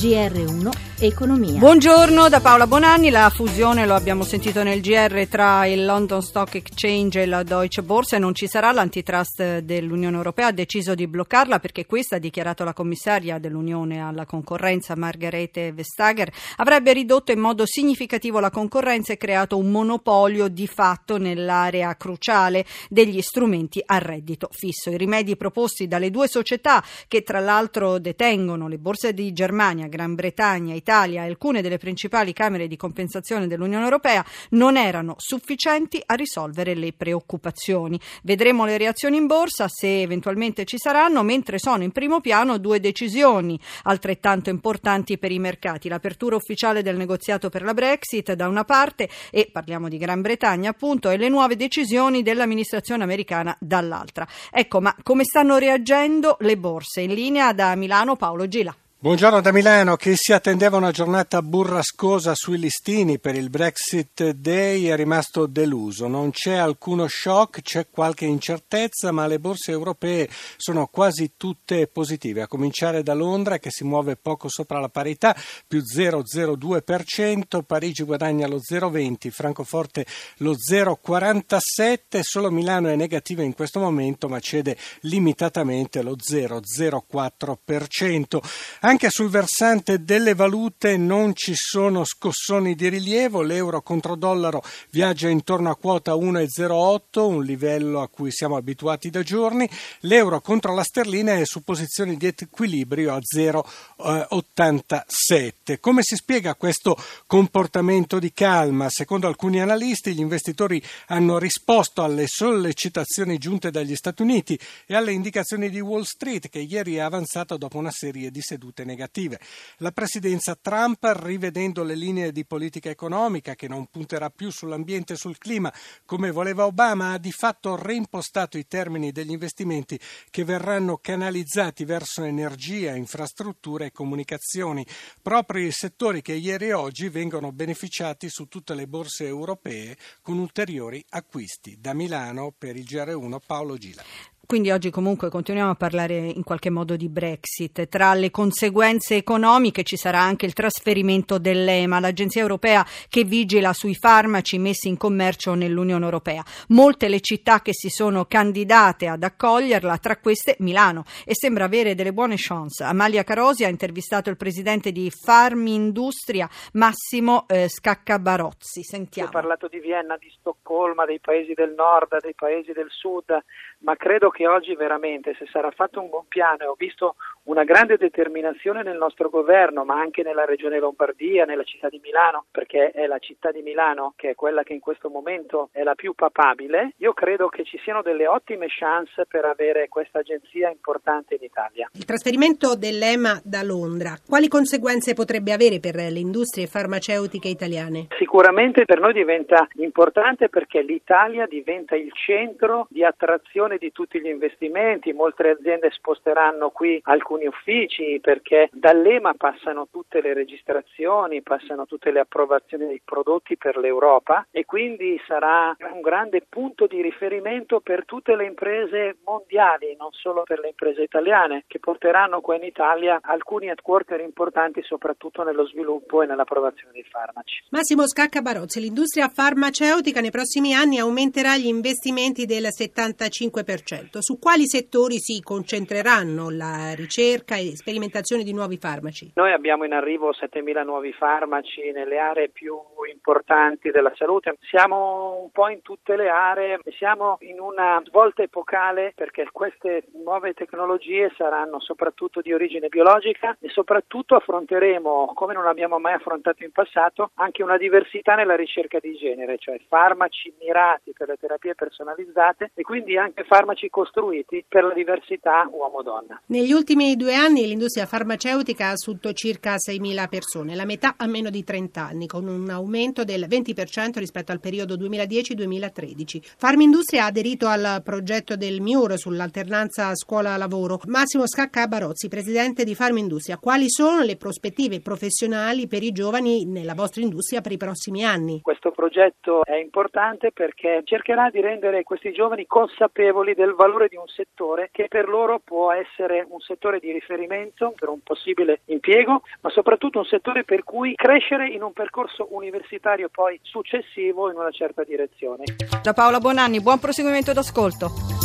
GR1 Economia. Buongiorno da Paola Bonanni. La fusione, lo abbiamo sentito nel GR, tra il London Stock Exchange e la Deutsche Borsa non ci sarà. L'antitrust dell'Unione Europea ha deciso di bloccarla perché questa, ha dichiarato la commissaria dell'Unione alla concorrenza Margarete Vestager, avrebbe ridotto in modo significativo la concorrenza e creato un monopolio di fatto nell'area cruciale degli strumenti a reddito fisso. I rimedi proposti dalle due società che tra l'altro detengono le borse di Germania, Gran Bretagna, Italia e alcune delle principali camere di compensazione dell'Unione Europea non erano sufficienti a risolvere le preoccupazioni. Vedremo le reazioni in borsa se eventualmente ci saranno, mentre sono in primo piano due decisioni altrettanto importanti per i mercati. L'apertura ufficiale del negoziato per la Brexit da una parte e parliamo di Gran Bretagna appunto e le nuove decisioni dell'amministrazione americana dall'altra. Ecco, ma come stanno reagendo le borse? In linea da Milano Paolo Gila. Buongiorno da Milano. Chi si attendeva una giornata burrascosa sui listini per il Brexit Day è rimasto deluso. Non c'è alcuno shock, c'è qualche incertezza, ma le borse europee sono quasi tutte positive, a cominciare da Londra che si muove poco sopra la parità, più 0,02%, Parigi guadagna lo 0,20%, Francoforte lo 0,47%, solo Milano è negativa in questo momento, ma cede limitatamente lo 0,04%. Anche sul versante delle valute non ci sono scossoni di rilievo, l'euro contro dollaro viaggia intorno a quota 1,08, un livello a cui siamo abituati da giorni, l'euro contro la sterlina è su posizioni di equilibrio a 0,87. Come si spiega questo comportamento di calma? Secondo alcuni analisti gli investitori hanno risposto alle sollecitazioni giunte dagli Stati Uniti e alle indicazioni di Wall Street che ieri ha avanzato dopo una serie di sedute scelte negative. La presidenza Trump, rivedendo le linee di politica economica che non punterà più sull'ambiente e sul clima come voleva Obama, ha di fatto reimpostato i termini degli investimenti che verranno canalizzati verso energia, infrastrutture e comunicazioni, proprio i settori che ieri e oggi vengono beneficiati su tutte le borse europee con ulteriori acquisti. Da Milano per il GR1 Paolo Gila. Quindi oggi comunque continuiamo a parlare in qualche modo di Brexit. Tra le conseguenze economiche ci sarà anche il trasferimento dell'EMA, l'agenzia europea che vigila sui farmaci messi in commercio nell'Unione Europea. Molte le città che si sono candidate ad accoglierla, tra queste Milano, e sembra avere delle buone chance. Amalia Carosi ha intervistato il presidente di Farmindustria, Massimo eh, Scaccabarozzi. Sentiamo. Ho parlato di Vienna, di Stoccolma, dei paesi del nord, dei paesi del sud, ma credo che oggi veramente, se sarà fatto un buon piano, ho visto una grande determinazione nel nostro governo, ma anche nella regione Lombardia, nella città di Milano, perché è la città di Milano che è quella che in questo momento è la più papabile, io credo che ci siano delle ottime chance per avere questa agenzia importante in Italia. Il trasferimento dell'EMA da Londra, quali conseguenze potrebbe avere per le industrie farmaceutiche italiane? Sicuramente per noi diventa importante perché l'Italia diventa il centro di attrazione di tutti gli investimenti, molte aziende sposteranno qui alcuni uffici perché dall'EMA passano tutte le registrazioni, passano tutte le approvazioni dei prodotti per l'Europa e quindi sarà un grande punto di riferimento per tutte le imprese mondiali, non solo per le imprese italiane, che porteranno qua in Italia alcuni headquarter importanti soprattutto nello sviluppo e nell'approvazione dei farmaci. Massimo Scacca Barozzi, l'industria farmaceutica nei prossimi anni aumenterà gli investimenti del 75%. Su quali settori si concentreranno la ricerca e sperimentazione di nuovi farmaci? Noi abbiamo in arrivo 7.000 nuovi farmaci nelle aree più importanti della salute. Siamo un po' in tutte le aree siamo in una svolta epocale perché queste nuove tecnologie saranno soprattutto di origine biologica e soprattutto affronteremo, come non abbiamo mai affrontato in passato, anche una diversità nella ricerca di genere, cioè farmaci mirati per le terapie personalizzate e quindi anche farmaci costruiti per la diversità uomo-donna. Negli ultimi due anni l'industria farmaceutica ha assunto circa 6.000 persone, la metà a meno di 30 anni, con un aumento del 20% rispetto al periodo 2010-2013. Farmindustria ha aderito al progetto del MIUR sull'alternanza scuola-lavoro. Massimo Scacca Barozzi, presidente di Farmindustria, quali sono le prospettive professionali per i giovani nella vostra industria per i prossimi anni? Questo progetto è importante perché cercherà di rendere questi giovani consapevoli del valore di un settore che per loro può essere un settore di riferimento per un possibile impiego, ma soprattutto un settore per cui crescere in un percorso universitario poi successivo in una certa direzione. Da Paola Bonanni, buon proseguimento d'ascolto.